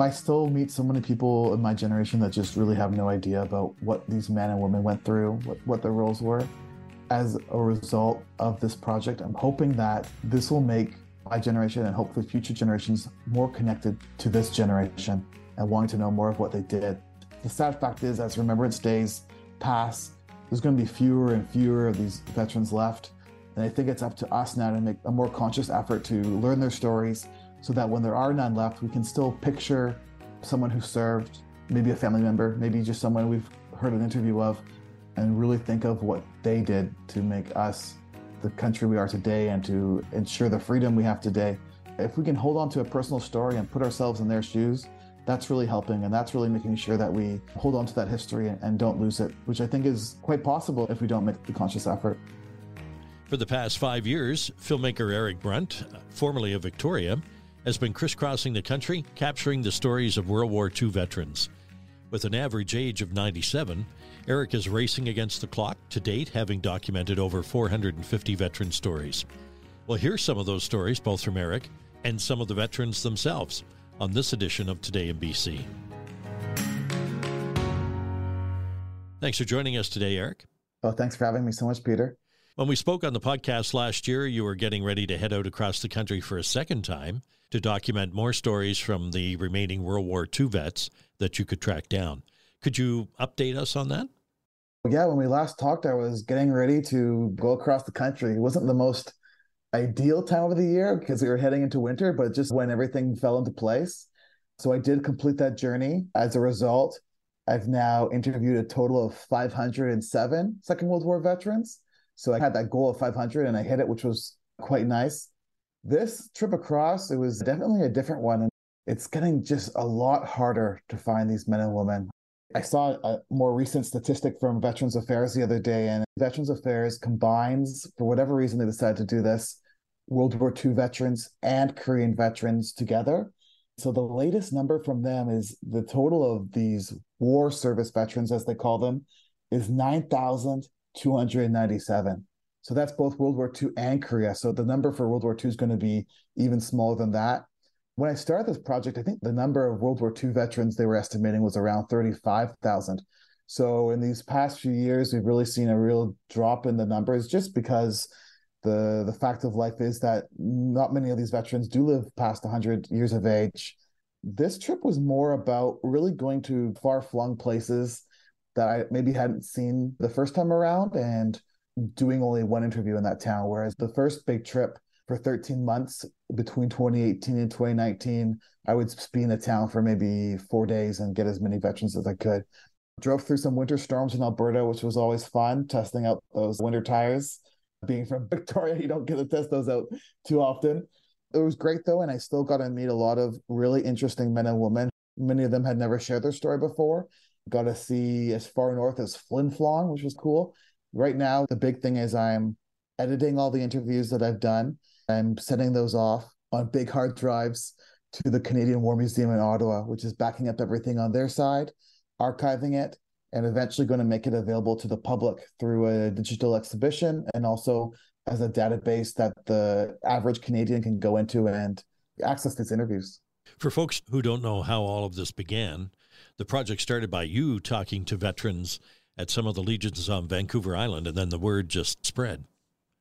I still meet so many people in my generation that just really have no idea about what these men and women went through, what, what their roles were. As a result of this project, I'm hoping that this will make my generation and hopefully future generations more connected to this generation and wanting to know more of what they did. The sad fact is, as Remembrance Days pass, there's going to be fewer and fewer of these veterans left. And I think it's up to us now to make a more conscious effort to learn their stories so that when there are none left, we can still picture someone who served, maybe a family member, maybe just someone we've heard an interview of, and really think of what they did to make us the country we are today and to ensure the freedom we have today. If we can hold on to a personal story and put ourselves in their shoes, that's really helping and that's really making sure that we hold on to that history and don't lose it, which I think is quite possible if we don't make the conscious effort. For the past five years, filmmaker Eric Brunt, formerly of Victoria, has been crisscrossing the country, capturing the stories of World War II veterans. With an average age of 97, Eric is racing against the clock, to date, having documented over 450 veteran stories. Well, here's some of those stories, both from Eric and some of the veterans themselves, on this edition of Today in BC. Thanks for joining us today, Eric. Well, thanks for having me so much, Peter. When we spoke on the podcast last year, you were getting ready to head out across the country for a second time to document more stories from the remaining World War II vets that you could track down. Could you update us on that? Yeah, when we last talked, I was getting ready to go across the country. It wasn't the most ideal time of the year because we were heading into winter, but just when everything fell into place. So I did complete that journey. As a result, I've now interviewed a total of 507 Second World War veterans. So I had that goal of 500 and I hit it, which was quite nice. This trip across, it was definitely a different one. And it's getting just a lot harder to find these men and women. I saw a more recent statistic from Veterans Affairs the other day, and Veterans Affairs combines, for whatever reason, they decided to do this World War II veterans and Korean veterans together. So the latest number from them is the total of these war service veterans, as they call them, is 9,000 297. So that's both World War II and Korea. So the number for World War II is going to be even smaller than that. When I started this project, I think the number of World War II veterans they were estimating was around 35,000. So in these past few years, we've really seen a real drop in the numbers just because the the fact of life is that not many of these veterans do live past 100 years of age. This trip was more about really going to far flung places that I maybe hadn't seen the first time around and doing only one interview in that town. Whereas the first big trip for 13 months between 2018 and 2019, I would be in the town for maybe four days and get as many veterans as I could. Drove through some winter storms in Alberta, which was always fun, testing out those winter tires. Being from Victoria, you don't get to test those out too often. It was great though, and I still got to meet a lot of really interesting men and women. Many of them had never shared their story before, Got to see as far north as Flin Flon, which was cool. Right now, the big thing is I'm editing all the interviews that I've done. I'm sending those off on big hard drives to the Canadian War Museum in Ottawa, which is backing up everything on their side, archiving it, and eventually going to make it available to the public through a digital exhibition and also as a database that the average Canadian can go into and access these interviews. For folks who don't know how all of this began, the project started by you talking to veterans at some of the legions on Vancouver Island, and then the word just spread.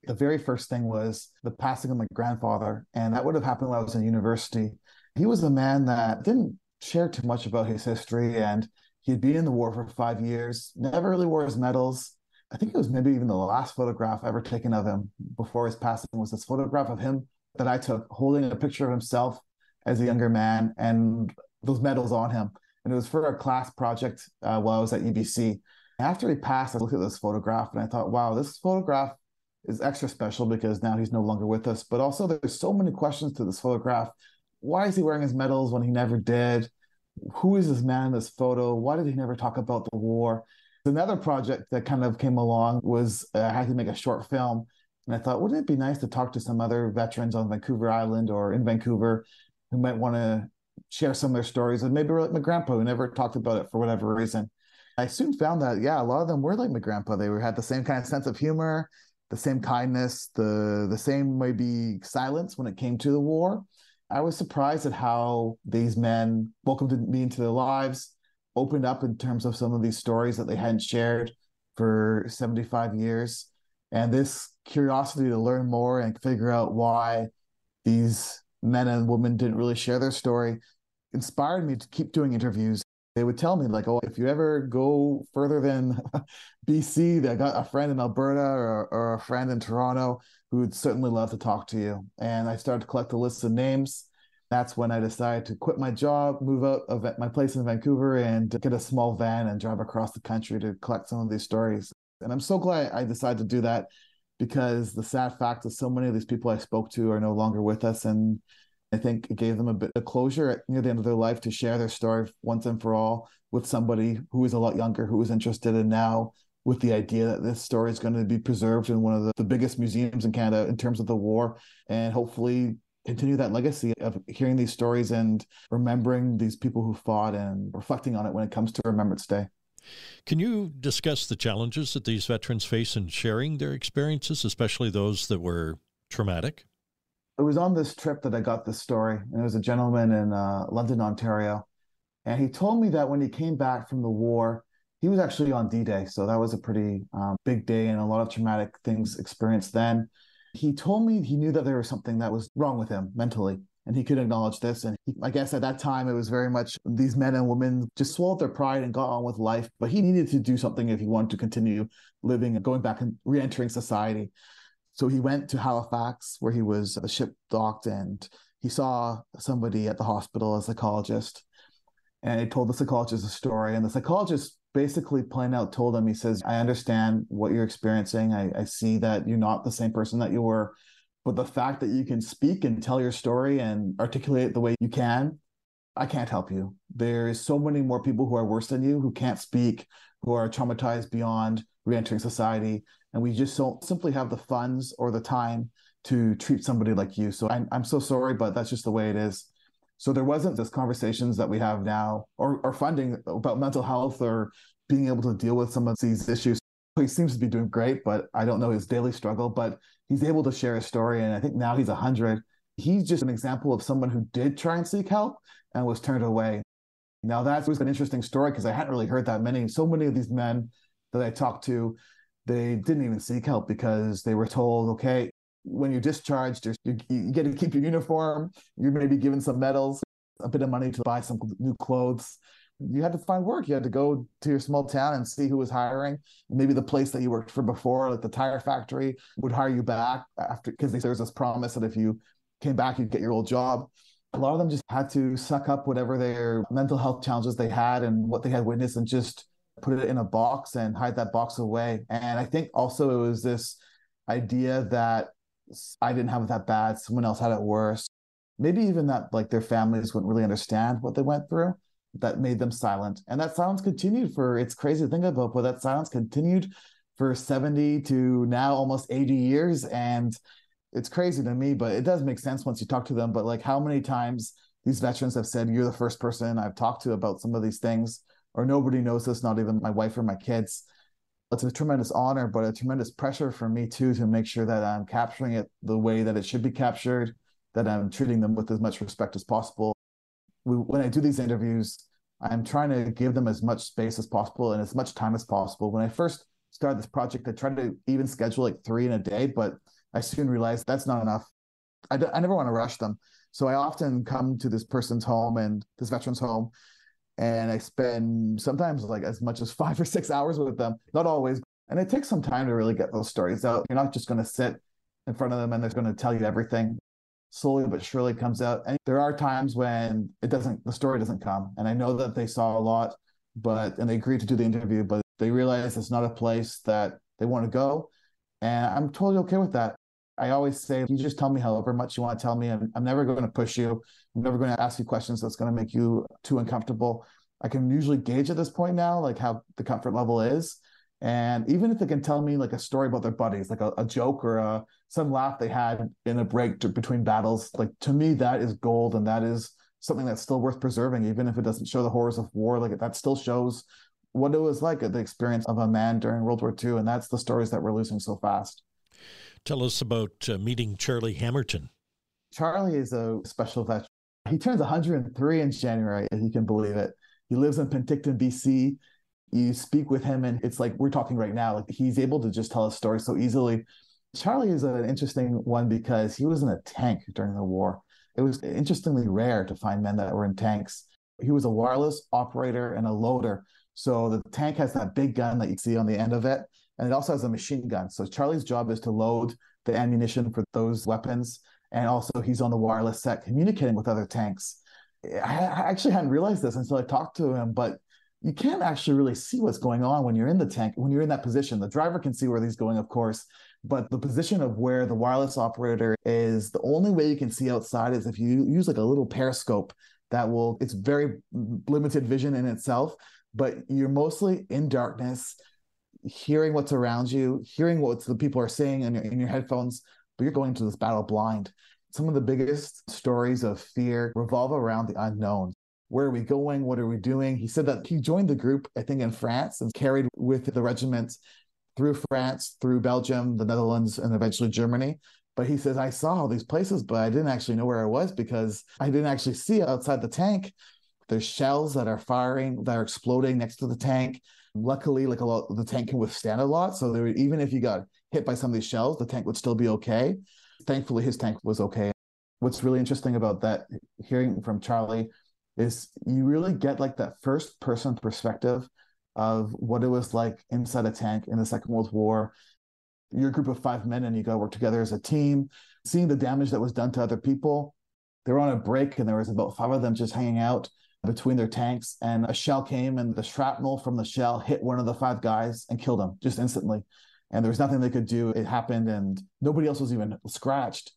The very first thing was the passing of my grandfather, and that would have happened when I was in university. He was a man that didn't share too much about his history, and he'd been in the war for five years, never really wore his medals. I think it was maybe even the last photograph ever taken of him before his passing was this photograph of him that I took holding a picture of himself as a younger man and those medals on him and it was for a class project uh, while I was at UBC. After he passed, I looked at this photograph and I thought, wow, this photograph is extra special because now he's no longer with us. But also, there's so many questions to this photograph. Why is he wearing his medals when he never did? Who is this man in this photo? Why did he never talk about the war? Another project that kind of came along was uh, I had to make a short film. And I thought, wouldn't it be nice to talk to some other veterans on Vancouver Island or in Vancouver who might want to share some of their stories. And maybe like my grandpa who never talked about it for whatever reason. I soon found that, yeah, a lot of them were like my grandpa. They were, had the same kind of sense of humor, the same kindness, the the same maybe silence when it came to the war. I was surprised at how these men welcomed me into their lives, opened up in terms of some of these stories that they hadn't shared for 75 years. And this curiosity to learn more and figure out why these men and women didn't really share their story inspired me to keep doing interviews. They would tell me, like, oh, if you ever go further than BC, I got a friend in Alberta or, or a friend in Toronto who would certainly love to talk to you. And I started to collect a list of names. That's when I decided to quit my job, move out of my place in Vancouver, and get a small van and drive across the country to collect some of these stories. And I'm so glad I decided to do that because the sad fact is so many of these people I spoke to are no longer with us. And I think it gave them a bit of closure near the end of their life to share their story once and for all with somebody who is a lot younger, who is interested in now with the idea that this story is going to be preserved in one of the, the biggest museums in Canada in terms of the war, and hopefully continue that legacy of hearing these stories and remembering these people who fought and reflecting on it when it comes to Remembrance Day. Can you discuss the challenges that these veterans face in sharing their experiences, especially those that were traumatic? It was on this trip that I got this story, and there was a gentleman in uh, London, Ontario, and he told me that when he came back from the war, he was actually on D-Day, so that was a pretty um, big day and a lot of traumatic things experienced then. He told me he knew that there was something that was wrong with him mentally, and he could acknowledge this. And he, I guess at that time, it was very much these men and women just swallowed their pride and got on with life. But he needed to do something if he wanted to continue living and going back and re-entering society. So he went to Halifax, where he was ship docked, and he saw somebody at the hospital, a psychologist, and he told the psychologist a story. And the psychologist basically plain out told him, he says, I understand what you're experiencing. I, I see that you're not the same person that you were. But the fact that you can speak and tell your story and articulate it the way you can, I can't help you. There's so many more people who are worse than you, who can't speak, who are traumatized beyond reentering society. And we just don't simply have the funds or the time to treat somebody like you. So I'm, I'm so sorry, but that's just the way it is. So there wasn't this conversations that we have now or, or funding about mental health or being able to deal with some of these issues. He seems to be doing great, but I don't know his daily struggle, but he's able to share his story. And I think now he's 100. He's just an example of someone who did try and seek help and was turned away. Now, that was an interesting story because I hadn't really heard that many. So many of these men that I talked to, they didn't even seek help because they were told, okay, when you're discharged, you, you get to keep your uniform. You're maybe given some medals, a bit of money to buy some new clothes. You had to find work. You had to go to your small town and see who was hiring. Maybe the place that you worked for before, like the tire factory, would hire you back after because there was this promise that if you came back, you'd get your old job. A lot of them just had to suck up whatever their mental health challenges they had and what they had witnessed and just put it in a box and hide that box away. And I think also it was this idea that I didn't have it that bad. Someone else had it worse. Maybe even that like their families wouldn't really understand what they went through. That made them silent. And that silence continued for it's crazy to think about, but that silence continued for 70 to now almost 80 years. And it's crazy to me, but it does make sense once you talk to them. But like how many times these veterans have said, You're the first person I've talked to about some of these things, or nobody knows this, not even my wife or my kids it's a tremendous honor, but a tremendous pressure for me too to make sure that I'm capturing it the way that it should be captured, that I'm treating them with as much respect as possible. We, when I do these interviews, I'm trying to give them as much space as possible and as much time as possible. When I first started this project, I tried to even schedule like three in a day, but I soon realized that's not enough. I, I never want to rush them. So I often come to this person's home and this veteran's home and I spend sometimes like as much as five or six hours with them. Not always, and it takes some time to really get those stories out. You're not just going to sit in front of them and they're going to tell you everything. Slowly but surely comes out, and there are times when it doesn't. The story doesn't come, and I know that they saw a lot, but and they agreed to do the interview, but they realize it's not a place that they want to go, and I'm totally okay with that. I always say, you just tell me however much you want to tell me. I'm, I'm never going to push you. I'm never going to ask you questions that's going to make you too uncomfortable. I can usually gauge at this point now, like how the comfort level is. And even if they can tell me like a story about their buddies, like a, a joke or a, some laugh they had in a break to, between battles, like to me, that is gold. And that is something that's still worth preserving, even if it doesn't show the horrors of war. Like that still shows what it was like, the experience of a man during World War II. And that's the stories that we're losing so fast. Tell us about uh, meeting Charlie Hammerton. Charlie is a special veteran. He turns 103 in January, if you can believe it. He lives in Penticton, BC. You speak with him, and it's like we're talking right now. Like he's able to just tell a story so easily. Charlie is an interesting one because he was in a tank during the war. It was interestingly rare to find men that were in tanks. He was a wireless operator and a loader. So the tank has that big gun that you see on the end of it, and it also has a machine gun. So Charlie's job is to load the ammunition for those weapons, and also he's on the wireless set communicating with other tanks. I actually hadn't realized this until I talked to him, but you can't actually really see what's going on when you're in the tank, when you're in that position. The driver can see where he's going, of course, but the position of where the wireless operator is, the only way you can see outside is if you use like a little periscope that will, it's very limited vision in itself, but you're mostly in darkness, hearing what's around you, hearing what the people are saying in your, in your headphones, but you're going to this battle blind. Some of the biggest stories of fear revolve around the unknown. Where are we going? What are we doing? He said that he joined the group, I think, in France and carried with the regiment through France, through Belgium, the Netherlands, and eventually Germany. But he says, I saw all these places, but I didn't actually know where I was because I didn't actually see outside the tank. There's shells that are firing, that are exploding next to the tank. Luckily, like a lot, the tank can withstand a lot. So there, even if you got hit by some of these shells, the tank would still be okay. Thankfully, his tank was okay. What's really interesting about that, hearing from Charlie, is you really get like that first person perspective of what it was like inside a tank in the Second World War. You're a group of five men and you got to work together as a team, seeing the damage that was done to other people. They were on a break and there was about five of them just hanging out between their tanks and a shell came and the shrapnel from the shell hit one of the five guys and killed him just instantly and there was nothing they could do it happened and nobody else was even scratched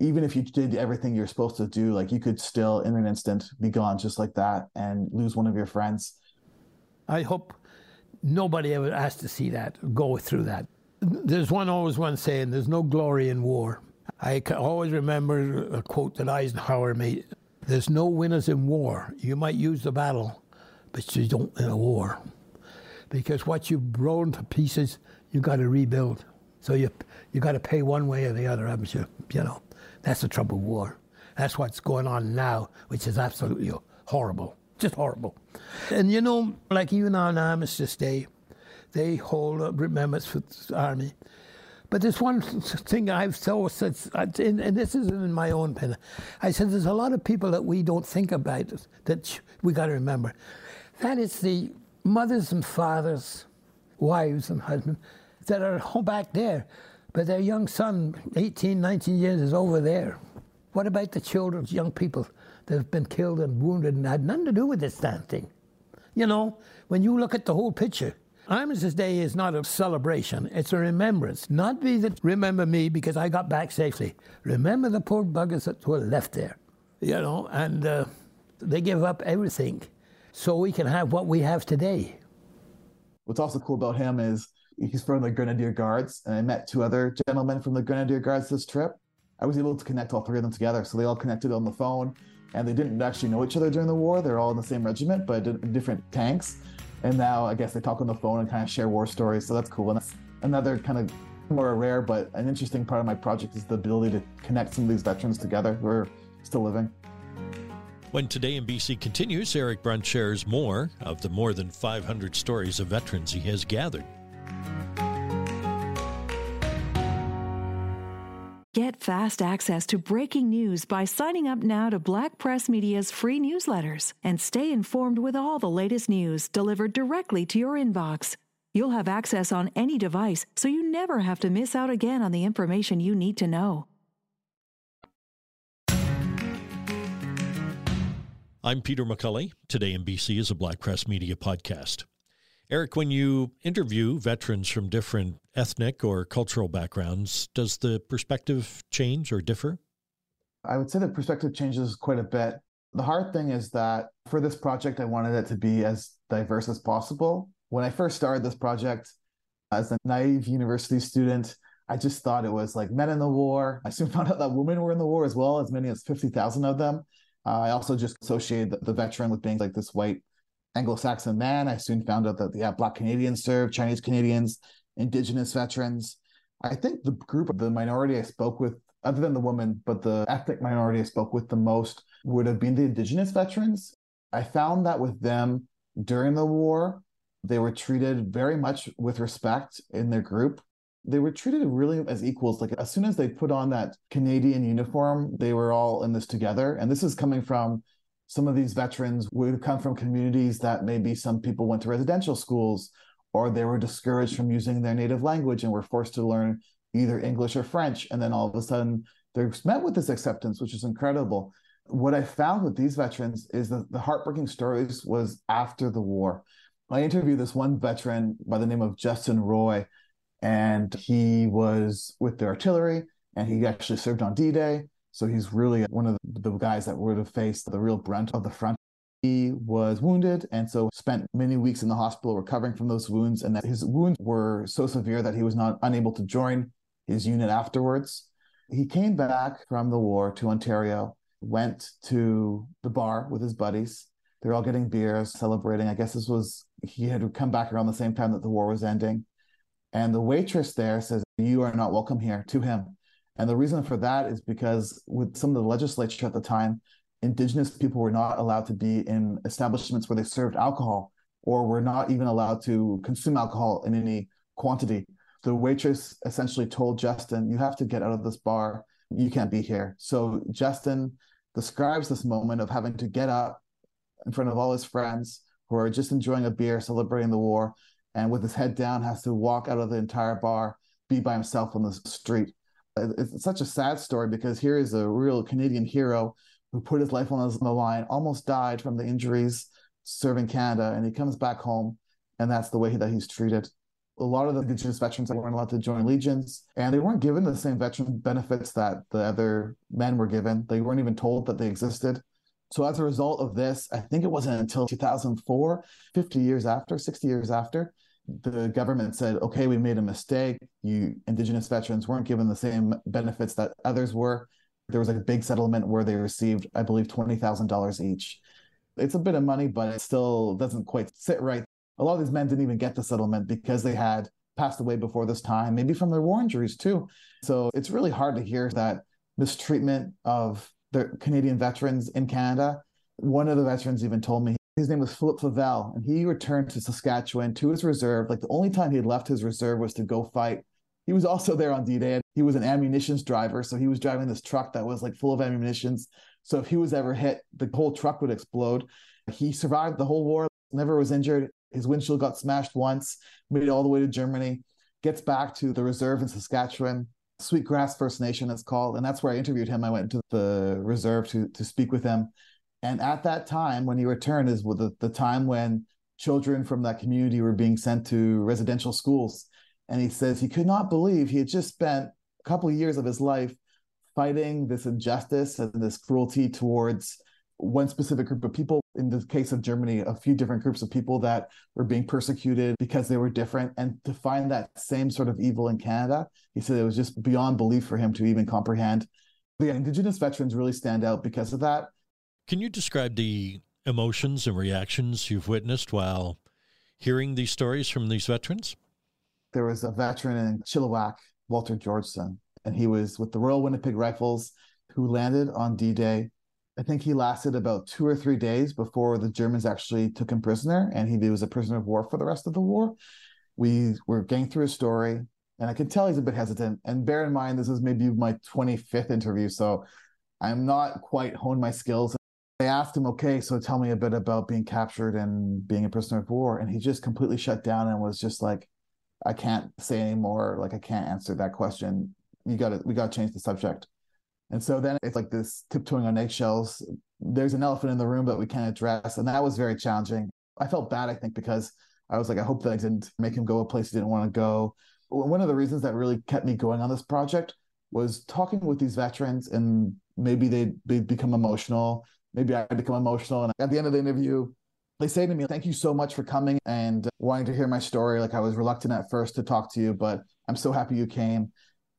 even if you did everything you're supposed to do like you could still in an instant be gone just like that and lose one of your friends I hope nobody ever has to see that, go through that. There's one always one saying, there's no glory in war. I always remember a quote that Eisenhower made There's no winners in war. You might use the battle, but you don't win a war. Because what you've blown to pieces, you got to rebuild. So you you got to pay one way or the other, haven't you? You know, that's the trouble with war. That's what's going on now, which is absolutely horrible just horrible. And you know, like even on Armistice Day, they hold up remembrance for the army. But there's one thing I've so said, and this isn't in my own pen. I said there's a lot of people that we don't think about that we got to remember. That is the mothers and fathers, wives and husbands that are home back there, but their young son, 18, 19 years, is over there. What about the children, young people that have been killed and wounded and had nothing to do with this damn thing. You know, when you look at the whole picture, Armistice Day is not a celebration, it's a remembrance. Not be that remember me because I got back safely. Remember the poor buggers that were left there, you know, and uh, they give up everything so we can have what we have today. What's also cool about him is he's from the Grenadier Guards, and I met two other gentlemen from the Grenadier Guards this trip. I was able to connect all three of them together, so they all connected on the phone and they didn't actually know each other during the war. They're all in the same regiment, but in different tanks. And now I guess they talk on the phone and kind of share war stories. So that's cool. And that's another kind of more rare, but an interesting part of my project is the ability to connect some of these veterans together who are still living. When Today in BC continues, Eric Brunt shares more of the more than 500 stories of veterans he has gathered. Get fast access to breaking news by signing up now to Black Press Media's free newsletters and stay informed with all the latest news delivered directly to your inbox. You'll have access on any device, so you never have to miss out again on the information you need to know. I'm Peter McCully. Today in BC is a Black Press Media podcast. Eric, when you interview veterans from different ethnic or cultural backgrounds, does the perspective change or differ? I would say the perspective changes quite a bit. The hard thing is that for this project, I wanted it to be as diverse as possible. When I first started this project as a naive university student, I just thought it was like men in the war. I soon found out that women were in the war as well, as many as 50,000 of them. Uh, I also just associated the, the veteran with being like this white Anglo-Saxon man. I soon found out that yeah, Black Canadians served, Chinese Canadians, Indigenous veterans. I think the group of the minority I spoke with other than the woman, but the ethnic minority I spoke with the most would have been the indigenous veterans. I found that with them during the war, they were treated very much with respect in their group. They were treated really as equals. Like as soon as they put on that Canadian uniform, they were all in this together. And this is coming from some of these veterans would come from communities that maybe some people went to residential schools or they were discouraged from using their native language and were forced to learn either English or French. And then all of a sudden they're met with this acceptance, which is incredible. What I found with these veterans is that the heartbreaking stories was after the war. I interviewed this one veteran by the name of Justin Roy, and he was with the artillery and he actually served on D Day. So he's really one of the guys that would have faced the real brunt of the front. He was wounded and so spent many weeks in the hospital recovering from those wounds. And that his wounds were so severe that he was not unable to join his unit afterwards. He came back from the war to Ontario, went to the bar with his buddies. They're all getting beers, celebrating. I guess this was, he had come back around the same time that the war was ending. And the waitress there says, You are not welcome here to him. And the reason for that is because with some of the legislature at the time, Indigenous people were not allowed to be in establishments where they served alcohol or were not even allowed to consume alcohol in any quantity. The waitress essentially told Justin, You have to get out of this bar. You can't be here. So Justin describes this moment of having to get up in front of all his friends who are just enjoying a beer, celebrating the war, and with his head down, has to walk out of the entire bar, be by himself on the street. It's such a sad story because here is a real Canadian hero who put his life on the line, almost died from the injuries serving Canada, and he comes back home, and that's the way that he's treated. A lot of the Indigenous veterans weren't allowed to join legions, and they weren't given the same veteran benefits that the other men were given. They weren't even told that they existed. So as a result of this, I think it wasn't until 2004, 50 years after, 60 years after, the government said, okay, we made a mistake. You Indigenous veterans weren't given the same benefits that others were. There was like a big settlement where they received, I believe, $20,000 each. It's a bit of money, but it still doesn't quite sit right. A lot of these men didn't even get the settlement because they had passed away before this time, maybe from their war injuries too. So it's really hard to hear that mistreatment of the Canadian veterans in Canada. One of the veterans even told me his name was Philip Favel, and he returned to Saskatchewan to his reserve. Like the only time he had left his reserve was to go fight. He was also there on D Day. He was an ammunitions driver, so he was driving this truck that was like full of ammunitions. So if he was ever hit, the whole truck would explode. He survived the whole war, never was injured. His windshield got smashed once, made it all the way to Germany, gets back to the reserve in Saskatchewan, Sweetgrass First Nation, it's called. And that's where I interviewed him. I went to the reserve to, to speak with him. And at that time, when he returned, is the, the time when children from that community were being sent to residential schools. And he says he could not believe he had just spent a couple of years of his life fighting this injustice and this cruelty towards one specific group of people. In the case of Germany, a few different groups of people that were being persecuted because they were different. And to find that same sort of evil in Canada, he said it was just beyond belief for him to even comprehend. The Indigenous veterans really stand out because of that. Can you describe the emotions and reactions you've witnessed while hearing these stories from these veterans? There was a veteran in Chilliwack, Walter Georgeson, and he was with the Royal Winnipeg Rifles who landed on D Day I think he lasted about two or three days before the Germans actually took him prisoner, and he was a prisoner of war for the rest of the war. We were getting through his story, and I can tell he's a bit hesitant. And bear in mind, this is maybe my 25th interview, so I'm not quite honed my skills. I asked him, okay, so tell me a bit about being captured and being a prisoner of war. And he just completely shut down and was just like, I can't say anymore. Like, I can't answer that question. You got to, we got to change the subject. And so then it's like this tiptoeing on eggshells. There's an elephant in the room that we can't address. And that was very challenging. I felt bad, I think, because I was like, I hope that I didn't make him go a place he didn't want to go. One of the reasons that really kept me going on this project was talking with these veterans and maybe they they become emotional. Maybe I become emotional. And at the end of the interview, they say to me, Thank you so much for coming and wanting to hear my story. Like I was reluctant at first to talk to you, but I'm so happy you came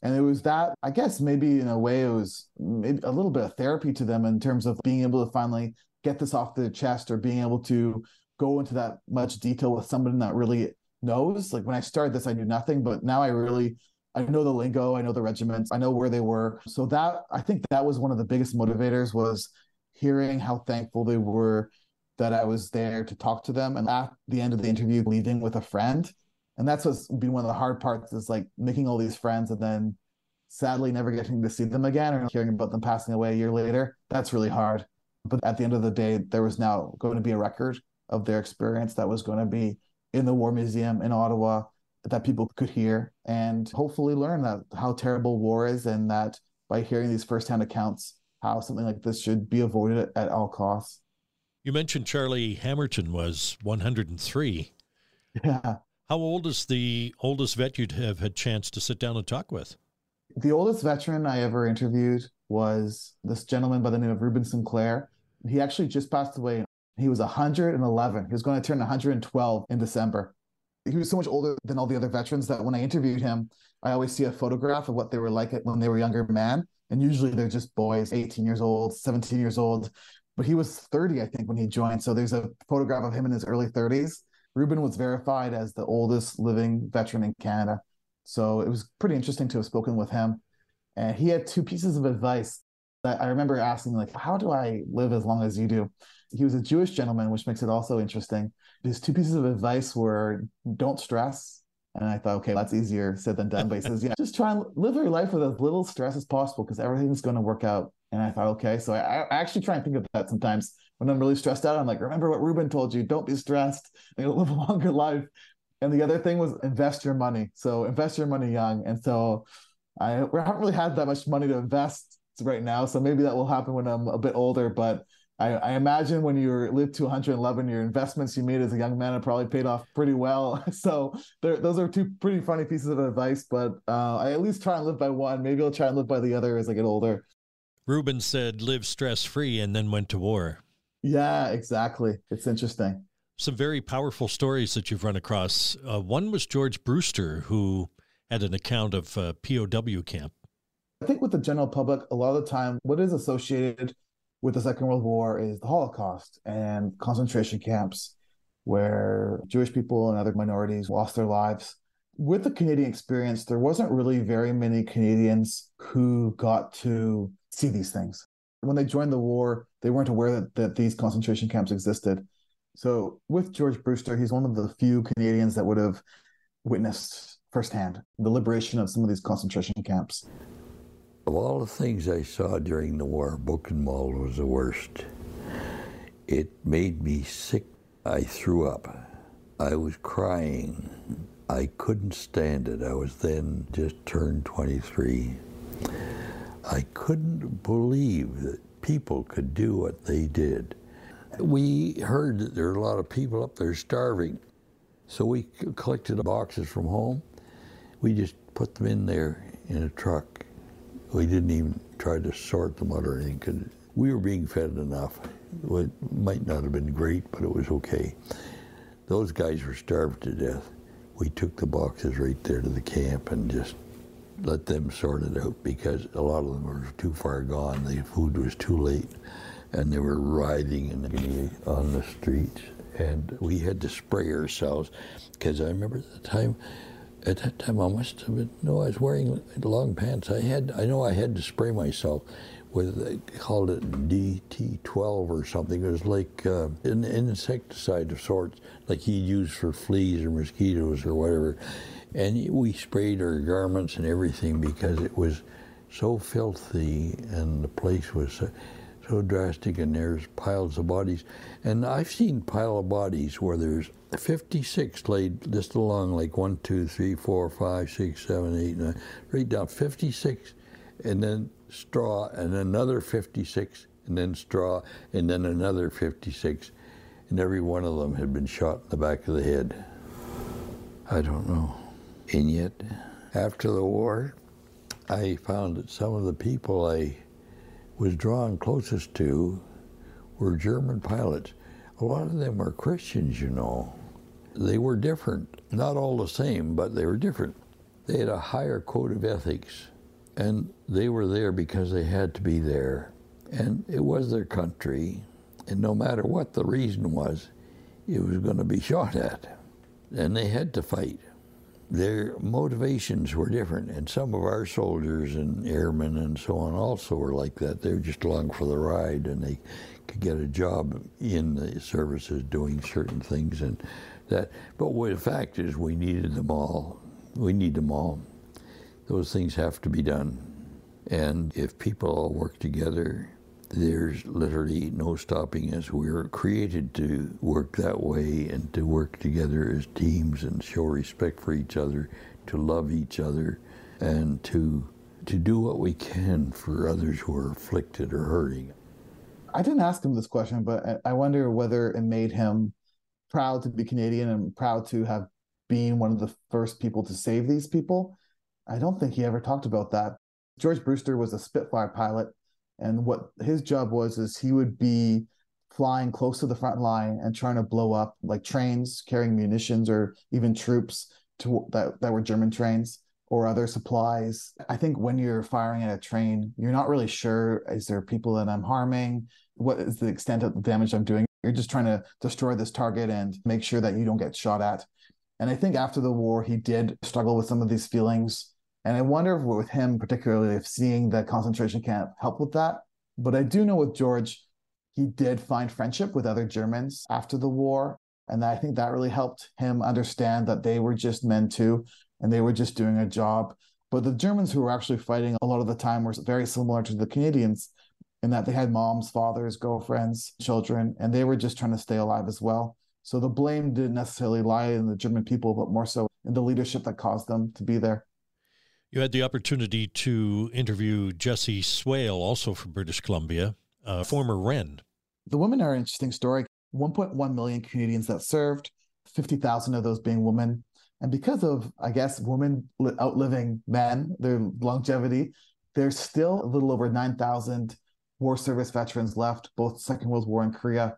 and it was that i guess maybe in a way it was maybe a little bit of therapy to them in terms of being able to finally get this off the chest or being able to go into that much detail with somebody that really knows like when i started this i knew nothing but now i really I know the lingo, I know the regiments, I know where they were. So that I think that was one of the biggest motivators was hearing how thankful they were that I was there to talk to them. And at the end of the interview, leaving with a friend. And that's what's been one of the hard parts is like making all these friends and then sadly never getting to see them again or hearing about them passing away a year later. That's really hard. But at the end of the day, there was now going to be a record of their experience that was going to be in the War Museum in Ottawa that people could hear and hopefully learn that how terrible war is and that by hearing these firsthand accounts, how something like this should be avoided at all costs. You mentioned Charlie Hammerton was 103. Yeah. How old is the oldest vet you'd have had chance to sit down and talk with? The oldest veteran I ever interviewed was this gentleman by the name of Reuben Sinclair. He actually just passed away. He was 111. He was going to turn 112 in December. He was so much older than all the other veterans that when I interviewed him, I always see a photograph of what they were like when they were younger men. And usually they're just boys, 18 years old, 17 years old, but he was 30, I think, when he joined. So there's a photograph of him in his early 30s. Reuben was verified as the oldest living veteran in Canada. So it was pretty interesting to have spoken with him. And he had two pieces of advice that I remember asking, like, how do I live as long as you do? He was a Jewish gentleman, which makes it also interesting. His two pieces of advice were don't stress. And I thought, okay, that's easier said than done. But he says, yeah, just try and live your life with as little stress as possible because everything's going to work out. And I thought, okay. So I, I, actually try and think of that sometimes when I'm really stressed out. I'm like, remember what Reuben told you, don't be stressed, you'll live a longer life. And the other thing was invest your money. So invest your money young. And so I we haven't really had that much money to invest right now. So maybe that will happen when I'm a bit older. But I, I imagine when you live to 111, your investments you made as a young man have probably paid off pretty well. So those are two pretty funny pieces of advice. But uh, I at least try and live by one. Maybe I'll try and live by the other as I get older. Reuben said, live stress free, and then went to war. Yeah, exactly. It's interesting. Some very powerful stories that you've run across. Uh, one was George Brewster, who had an account of a POW camp. I think with the general public, a lot of the time, what is associated with the Second World War is the Holocaust and concentration camps where Jewish people and other minorities lost their lives with the Canadian experience, there wasn't really very many Canadians who got to see these things. When they joined the war, they weren't aware that, that these concentration camps existed. So, with George Brewster, he's one of the few Canadians that would have witnessed firsthand the liberation of some of these concentration camps. Of all the things I saw during the war, Buchenwald was the worst. It made me sick. I threw up. I was crying I couldn't stand it. I was then just turned 23. I couldn't believe that people could do what they did. We heard that there are a lot of people up there starving, so we collected boxes from home. We just put them in there in a truck. We didn't even try to sort them out or anything because we were being fed enough. It might not have been great, but it was okay. Those guys were starved to death we took the boxes right there to the camp and just let them sort it out because a lot of them were too far gone. The food was too late, and they were writhing in on the streets. And we had to spray ourselves because I remember at the time. At that time, I must have been. No, I was wearing long pants. I had. I know I had to spray myself with they called it DT12 or something. It was like uh, an insecticide of sorts, like he'd use for fleas or mosquitoes or whatever. And we sprayed our garments and everything because it was so filthy and the place was so, so drastic and there's piles of bodies. And I've seen pile of bodies where there's 56 laid just along like one, two, three, four, five, six, seven, eight, nine, right down 56. And then straw, and another 56, and then straw, and then another 56. And every one of them had been shot in the back of the head. I don't know. And yet, after the war, I found that some of the people I was drawn closest to were German pilots. A lot of them were Christians, you know. They were different. Not all the same, but they were different. They had a higher code of ethics and they were there because they had to be there. And it was their country. And no matter what the reason was, it was going to be shot at. And they had to fight. Their motivations were different. And some of our soldiers and airmen and so on also were like that. They were just along for the ride and they could get a job in the services doing certain things and that. But what the fact is, we needed them all. We need them all. Those things have to be done. And if people all work together, there's literally no stopping us. We were created to work that way and to work together as teams and show respect for each other, to love each other, and to to do what we can for others who are afflicted or hurting. I didn't ask him this question, but I wonder whether it made him proud to be Canadian and proud to have been one of the first people to save these people. I don't think he ever talked about that. George Brewster was a Spitfire pilot and what his job was is he would be flying close to the front line and trying to blow up like trains carrying munitions or even troops to that, that were German trains or other supplies. I think when you're firing at a train, you're not really sure is there people that I'm harming? What is the extent of the damage I'm doing? You're just trying to destroy this target and make sure that you don't get shot at. And I think after the war, he did struggle with some of these feelings and I wonder if with him, particularly, if seeing the concentration camp helped with that. But I do know with George, he did find friendship with other Germans after the war. And I think that really helped him understand that they were just men too, and they were just doing a job. But the Germans who were actually fighting a lot of the time were very similar to the Canadians in that they had moms, fathers, girlfriends, children, and they were just trying to stay alive as well. So the blame didn't necessarily lie in the German people, but more so in the leadership that caused them to be there. You had the opportunity to interview Jessie Swail, also from British Columbia, a former Wren. The women are an interesting story. 1.1 million Canadians that served, 50,000 of those being women. And because of, I guess, women outliving men, their longevity, there's still a little over 9,000 war service veterans left, both Second World War and Korea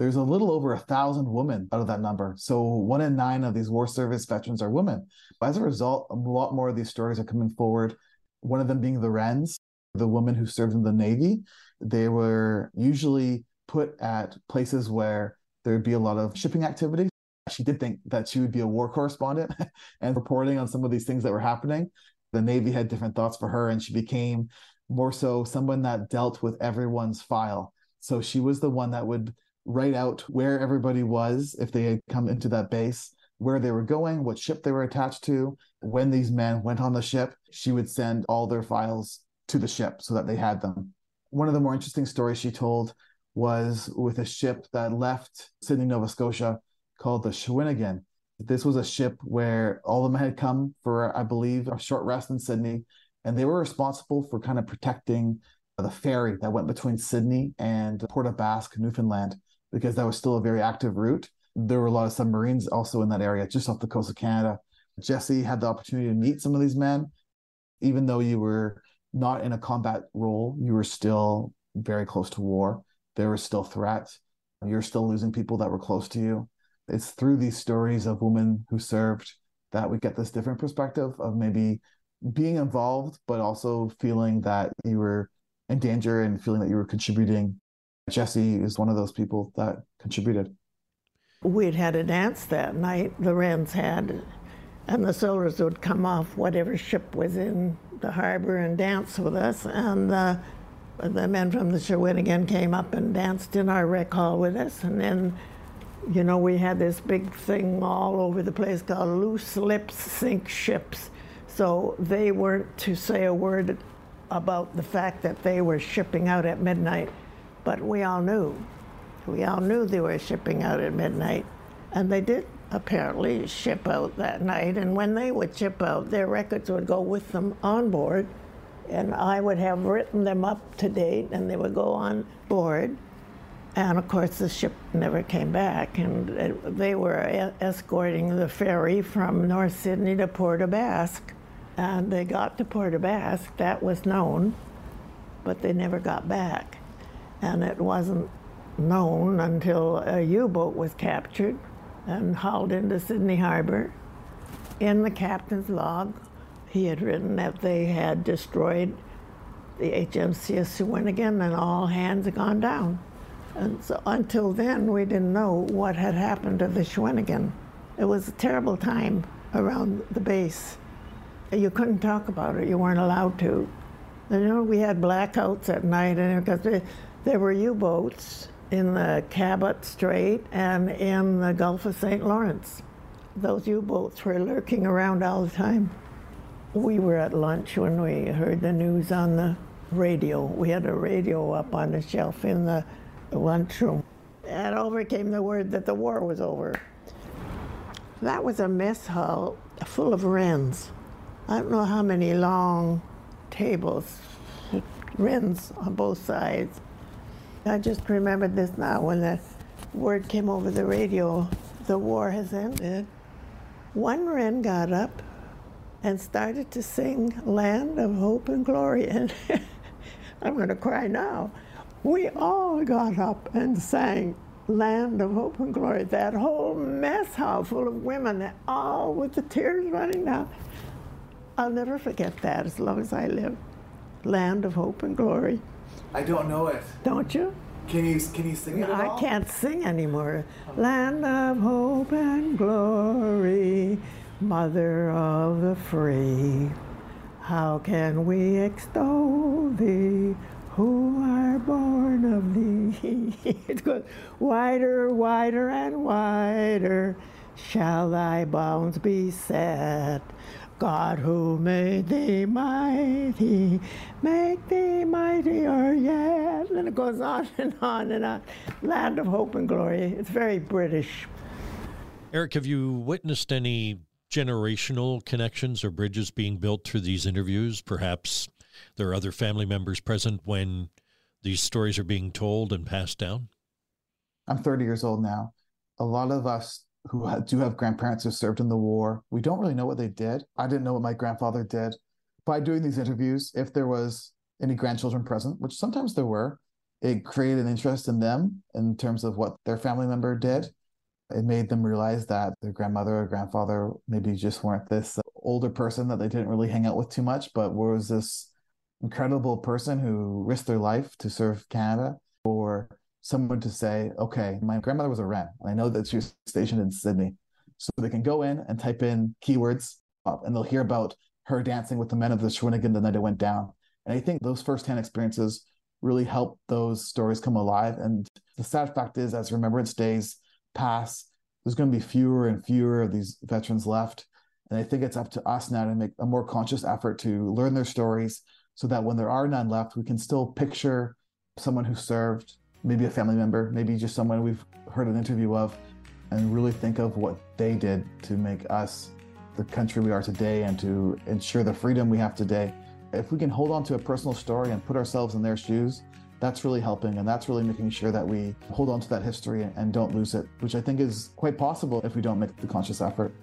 there's a little over a thousand women out of that number. So one in nine of these war service veterans are women. But as a result, a lot more of these stories are coming forward. One of them being the Wrens, the woman who served in the Navy. They were usually put at places where there'd be a lot of shipping activity. She did think that she would be a war correspondent and reporting on some of these things that were happening. The Navy had different thoughts for her, and she became more so someone that dealt with everyone's file. So she was the one that would write out where everybody was if they had come into that base, where they were going, what ship they were attached to. When these men went on the ship, she would send all their files to the ship so that they had them. One of the more interesting stories she told was with a ship that left Sydney, Nova Scotia called the Shawinigan. This was a ship where all of them had come for, I believe, a short rest in Sydney, and they were responsible for kind of protecting the ferry that went between Sydney and Port aux Basques, Newfoundland because that was still a very active route. There were a lot of submarines also in that area, just off the coast of Canada. Jessie had the opportunity to meet some of these men. Even though you were not in a combat role, you were still very close to war. There was still threats. You're still losing people that were close to you. It's through these stories of women who served that we get this different perspective of maybe being involved, but also feeling that you were in danger and feeling that you were contributing Jessie is one of those people that contributed. We'd had a dance that night, the Wrens had, and the soldiers would come off whatever ship was in the harbor and dance with us. And uh, the men from the Shawinigan came up and danced in our rec hall with us. And then, you know, we had this big thing all over the place called Loose Lips Sink Ships. So they weren't to say a word about the fact that they were shipping out at midnight. But we all knew. We all knew they were shipping out at midnight. And they did apparently ship out that night. And when they would ship out, their records would go with them on board. And I would have written them up to date, and they would go on board. And of course, the ship never came back. And they were escorting the ferry from North Sydney to Port aux Basques. And they got to Port aux Basques, that was known, but they never got back and it wasn't known until a U-boat was captured and hauled into Sydney Harbor. In the captain's log, he had written that they had destroyed the HMCS Shawinigan and all hands had gone down. And so until then, we didn't know what had happened to the Shawinigan. It was a terrible time around the base. You couldn't talk about it. You weren't allowed to. You know, we had blackouts at night, and because there were U-boats in the Cabot Strait and in the Gulf of St. Lawrence. Those U-boats were lurking around all the time. We were at lunch when we heard the news on the radio. We had a radio up on the shelf in the lunchroom. And over came the word that the war was over. That was a mess hall full of wrens. I don't know how many long tables, wrens on both sides. I just remembered this now when the word came over the radio, the war has ended. One wren got up and started to sing Land of Hope and Glory. And I'm going to cry now. We all got up and sang Land of Hope and Glory. That whole mess hall full of women, all with the tears running down. I'll never forget that as long as I live. Land of Hope and Glory. I don't know it. Don't you? Can you can you sing it at all? I can't sing anymore. Oh. Land of Hope and Glory, Mother of the free. How can we extol thee who are born of thee? it goes wider, wider, and wider shall thy bounds be set. God who made thee mighty, make thee mightier yet. And it goes on and on and on. Land of hope and glory. It's very British. Eric, have you witnessed any generational connections or bridges being built through these interviews? Perhaps there are other family members present when these stories are being told and passed down? I'm 30 years old now. A lot of us who do have grandparents who served in the war, we don't really know what they did. I didn't know what my grandfather did. By doing these interviews, if there was any grandchildren present, which sometimes there were, it created an interest in them in terms of what their family member did. It made them realize that their grandmother or grandfather maybe just weren't this older person that they didn't really hang out with too much, but was this incredible person who risked their life to serve Canada, or someone to say, okay, my grandmother was a Wren. I know that she was stationed in Sydney. So they can go in and type in keywords up and they'll hear about her dancing with the men of the Shawinigan the night it went down. And I think those firsthand experiences really help those stories come alive. And the sad fact is, as Remembrance Days pass, there's going to be fewer and fewer of these veterans left. And I think it's up to us now to make a more conscious effort to learn their stories so that when there are none left, we can still picture someone who served, maybe a family member, maybe just someone we've heard an interview of, and really think of what they did to make us the country we are today and to ensure the freedom we have today. If we can hold on to a personal story and put ourselves in their shoes, that's really helping and that's really making sure that we hold on to that history and don't lose it, which I think is quite possible if we don't make the conscious effort.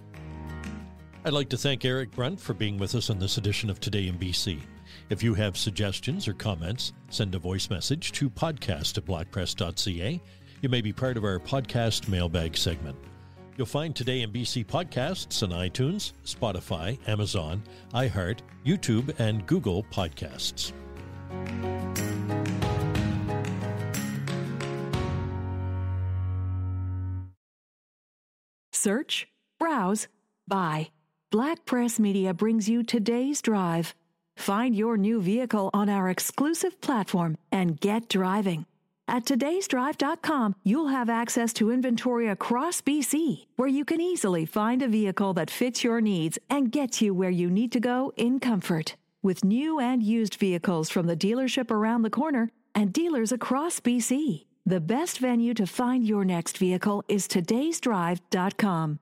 I'd like to thank Eric Brunt for being with us on this edition of Today in BC. If you have suggestions or comments, send a voice message to podcast at blackpress.ca. You may be part of our podcast mailbag segment. You'll find Today in BC podcasts on iTunes, Spotify, Amazon, iHeart, YouTube, and Google Podcasts. Search, browse, buy. Black Press Media brings you today's drive. Find your new vehicle on our exclusive platform and get driving. At today'sdrive.com, you'll have access to inventory across BC, where you can easily find a vehicle that fits your needs and gets you where you need to go in comfort. With new and used vehicles from the dealership around the corner and dealers across BC, the best venue to find your next vehicle is today'sdrive.com.